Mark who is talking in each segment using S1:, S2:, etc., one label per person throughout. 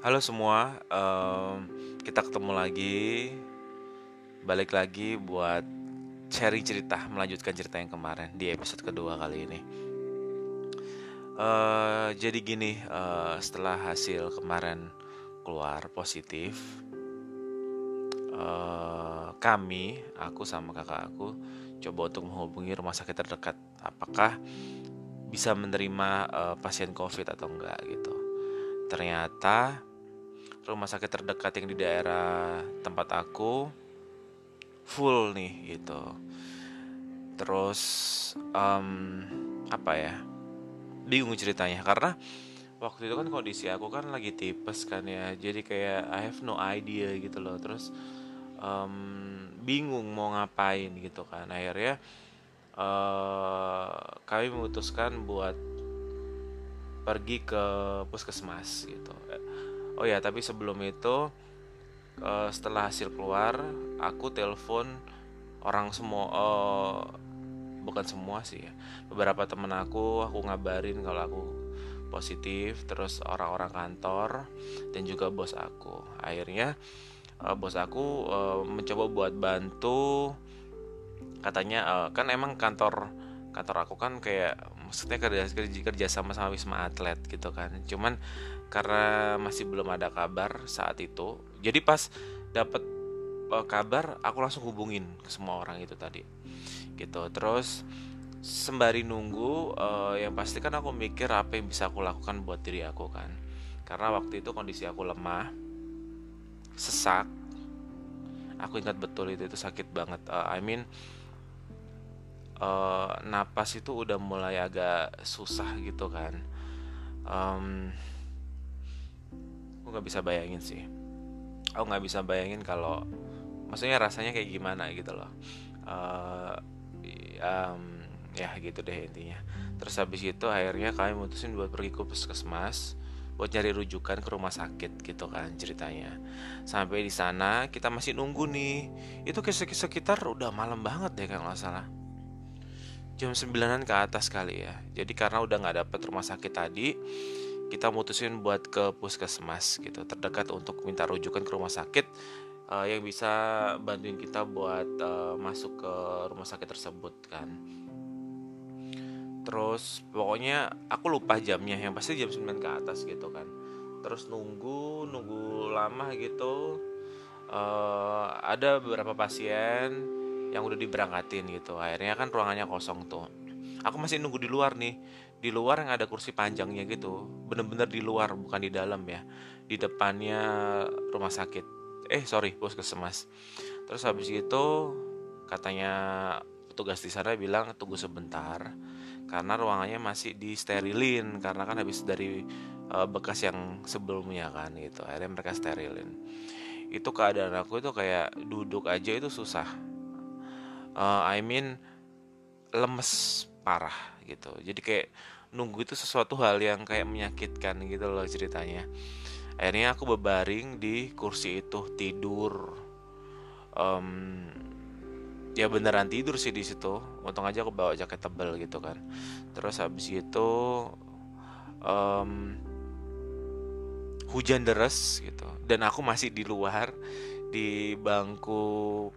S1: Halo semua, em, kita ketemu lagi, balik lagi buat sharing cerita, melanjutkan cerita yang kemarin di episode kedua kali ini. Eh, jadi gini, eh, setelah hasil kemarin keluar positif, eh, kami, aku sama kakak aku, coba untuk menghubungi rumah sakit terdekat. Apakah bisa menerima eh, pasien COVID atau enggak gitu. Ternyata rumah sakit terdekat yang di daerah tempat aku full nih gitu. Terus em, apa ya? Bingung ceritanya karena waktu itu kan kondisi aku kan lagi tipes kan ya. Jadi kayak I have no idea gitu loh. Terus em, bingung mau ngapain gitu kan. Akhirnya eh kami memutuskan buat pergi ke puskesmas gitu. Oh ya, tapi sebelum itu eh, setelah hasil keluar, aku telepon orang semua eh, bukan semua sih ya. Beberapa temen aku aku ngabarin kalau aku positif, terus orang-orang kantor dan juga bos aku. Akhirnya eh, bos aku eh, mencoba buat bantu katanya eh, kan emang kantor kantor aku kan kayak maksudnya kerja kerja, kerja sama sama wisma atlet gitu kan. Cuman karena masih belum ada kabar saat itu jadi pas dapat eh, kabar aku langsung hubungin ke semua orang itu tadi. Gitu. Terus sembari nunggu eh, yang pasti kan aku mikir apa yang bisa aku lakukan buat diri aku kan. Karena waktu itu kondisi aku lemah sesak. Aku ingat betul itu itu sakit banget. Eh, I mean eh, napas itu udah mulai agak susah gitu kan. Em, aku nggak bisa bayangin sih. Aku nggak bisa bayangin kalau maksudnya rasanya kayak gimana gitu loh. Eh, em, ya gitu deh intinya. Terus habis itu akhirnya kami mutusin buat pergi ke puskesmas buat nyari rujukan ke rumah sakit gitu kan ceritanya. Sampai di sana kita masih nunggu nih. Itu kayak sekitar udah malam banget deh kalau nggak salah jam sembilanan ke atas kali ya. Jadi karena udah nggak dapet rumah sakit tadi kita mutusin buat ke puskesmas gitu terdekat untuk minta rujukan ke rumah sakit eh, yang bisa bantuin kita buat eh, masuk ke rumah sakit tersebut kan. Terus pokoknya aku lupa jamnya yang pasti jam 9 ke atas gitu kan. Terus nunggu nunggu lama gitu eh ada beberapa pasien yang udah diberangkatin gitu. Akhirnya kan ruangannya kosong tuh. Aku masih nunggu di luar nih. Di luar yang ada kursi panjangnya gitu. Bener-bener di luar bukan di dalam ya. Di depannya rumah sakit. Eh sorry puskesmas. Terus habis itu katanya petugas di sana bilang tunggu sebentar karena ruangannya masih disterilin karena kan habis dari eh, bekas yang sebelumnya kan gitu. Akhirnya mereka sterilin. Itu keadaan aku itu kayak duduk aja itu susah Eh, I mean lemes parah gitu. Jadi kayak nunggu itu sesuatu hal yang kayak menyakitkan gitu loh ceritanya. Akhirnya aku berbaring di kursi itu tidur. Em, ya beneran tidur sih di situ. Untung aja aku bawa jaket tebal gitu kan. Terus habis itu em, hujan deras gitu. Dan aku masih di luar di bangku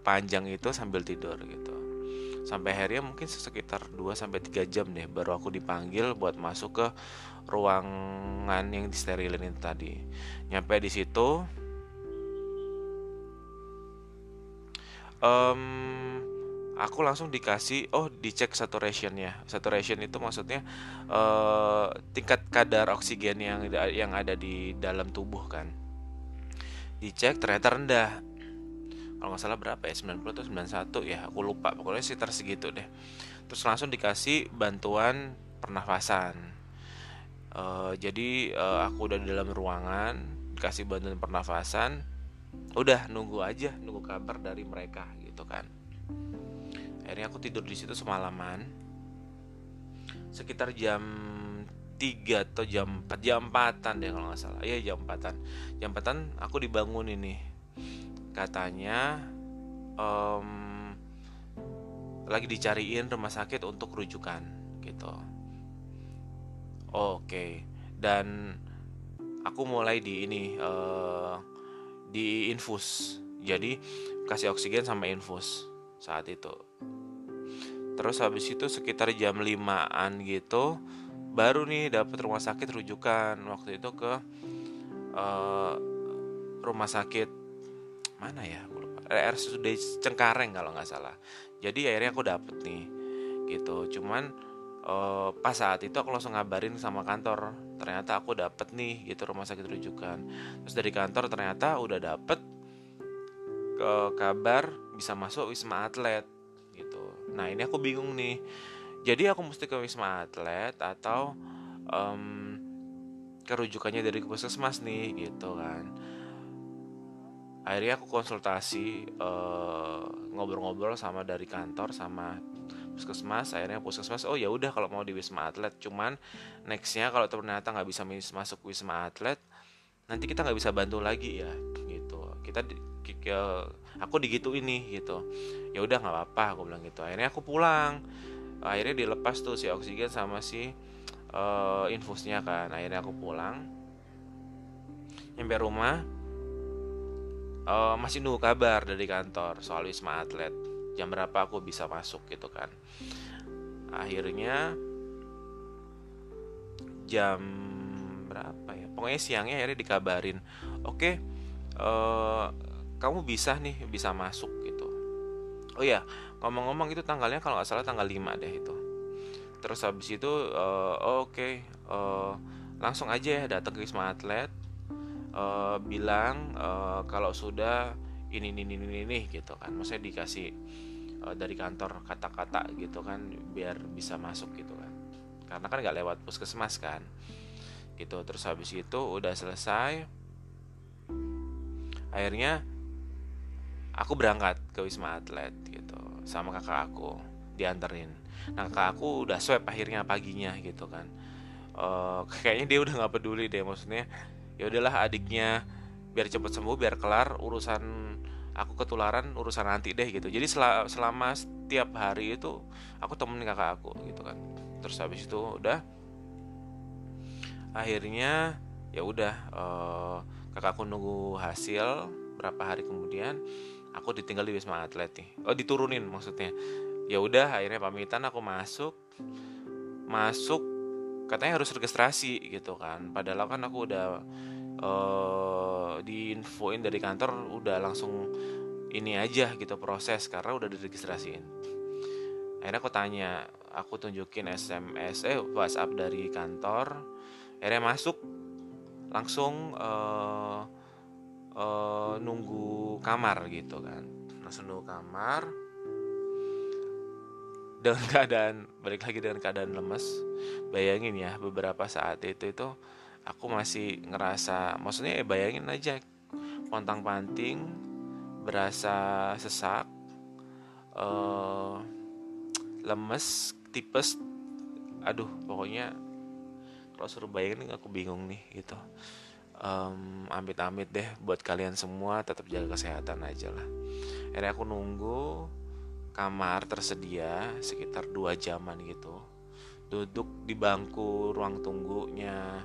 S1: panjang itu sambil tidur gitu. Sampai akhirnya mungkin sekitar 2 sampai 3 jam deh baru aku dipanggil buat masuk ke ruangan yang disterilin itu tadi. Nyampe di situ em, aku langsung dikasih oh dicek saturationnya saturation itu maksudnya eh, tingkat kadar oksigen yang yang ada di dalam tubuh kan. Dicek ternyata rendah kalau nggak salah berapa ya 90 atau 91 ya aku lupa. Pokoknya sekitar segitu deh. Terus langsung dikasih bantuan pernafasan. Eh, jadi eh, aku udah di dalam ruangan dikasih bantuan pernafasan udah nunggu aja nunggu kabar dari mereka gitu kan. Akhirnya aku tidur di situ semalaman. Sekitar jam 3 atau jam 4 jam 4 deh kalau nggak salah. Iya jam 4 jam 4 aku dibangun ini katanya em, lagi dicariin rumah sakit untuk rujukan gitu. Oke dan aku mulai di ini uh, di infus. Jadi kasih oksigen sama infus saat itu. Terus habis itu sekitar jam 5an gitu baru nih dapat rumah sakit rujukan. Waktu itu ke uh, rumah sakit mana ya? Aku lupa. RSUD Cengkareng kalau nggak salah. Jadi akhirnya aku dapet nih gitu. Cuman uh, pas saat itu aku langsung ngabarin sama kantor. Ternyata aku dapet nih gitu rumah sakit rujukan. Terus dari kantor ternyata udah dapet ke kabar bisa masuk wisma atlet gitu. Nah ini aku bingung nih. Jadi aku mesti ke wisma atlet atau um, kerujukannya dari puskesmas nih gitu kan akhirnya aku konsultasi eh, ngobrol-ngobrol sama dari kantor sama puskesmas. Akhirnya puskesmas oh ya udah kalau mau di wisma atlet. Cuman nextnya kalau ternyata nggak bisa masuk wisma atlet nanti kita nggak bisa bantu lagi ya gitu. Kita di, aku digitu ini gitu. Ya udah nggak apa-apa aku bilang gitu. Akhirnya aku pulang. Akhirnya dilepas tuh si oksigen sama si uh, infusnya kan. Akhirnya aku pulang nyampe rumah uh, masih nunggu kabar dari kantor soal wisma atlet. Jam berapa aku bisa masuk gitu kan. Akhirnya jam berapa ya? Pokoknya siangnya akhirnya dikabarin oke okay, uh, eh, kamu bisa nih bisa masuk gitu. Oh ya ngomong-ngomong itu tanggalnya kalau nggak salah tanggal 5 deh itu. Terus habis itu uh, oh, oke okay, uh, langsung aja ya datang ke wisma atlet uh, bilang uh, kalau sudah ini ini ini ini gitu kan. Maksudnya dikasih uh, dari kantor kata-kata gitu kan biar bisa masuk gitu kan. Karena kan nggak lewat puskesmas kan. Gitu terus habis itu udah selesai akhirnya aku berangkat ke wisma atlet gitu sama kakak aku dianterin. Nah kakak aku udah swab akhirnya paginya gitu kan. Uh, kayaknya dia udah nggak peduli deh maksudnya ya udahlah adiknya biar cepet sembuh biar kelar urusan aku ketularan urusan nanti deh gitu. Jadi sel selama setiap hari itu aku temenin kakak aku gitu kan. Terus habis itu udah akhirnya ya udah uh, kakakku nunggu hasil berapa hari kemudian aku ditinggal di wisma atlet nih. Oh diturunin maksudnya. Ya udah akhirnya pamitan aku masuk masuk katanya harus registrasi gitu kan. Padahal kan aku udah uh, diinfoin dari kantor udah langsung ini aja gitu proses karena udah diregistrasiin. Akhirnya aku tanya aku tunjukin SMS eh WhatsApp dari kantor. Akhirnya masuk langsung uh, uh, nunggu kamar gitu kan. Langsung nunggu kamar dengan keadaan balik lagi dengan keadaan lemes. Bayangin ya beberapa saat itu itu aku masih ngerasa maksudnya ya bayangin aja pontang panting berasa sesak uh, lemes tipes. Aduh pokoknya kalau suruh bayangin aku bingung nih gitu. Um, amit-amit deh buat kalian semua tetap jaga kesehatan aja lah. Akhirnya aku nunggu kamar tersedia sekitar dua jaman gitu. Duduk di bangku ruang tunggunya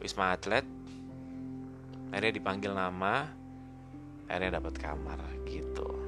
S1: Wisma Atlet. Akhirnya dipanggil nama akhirnya dapat kamar gitu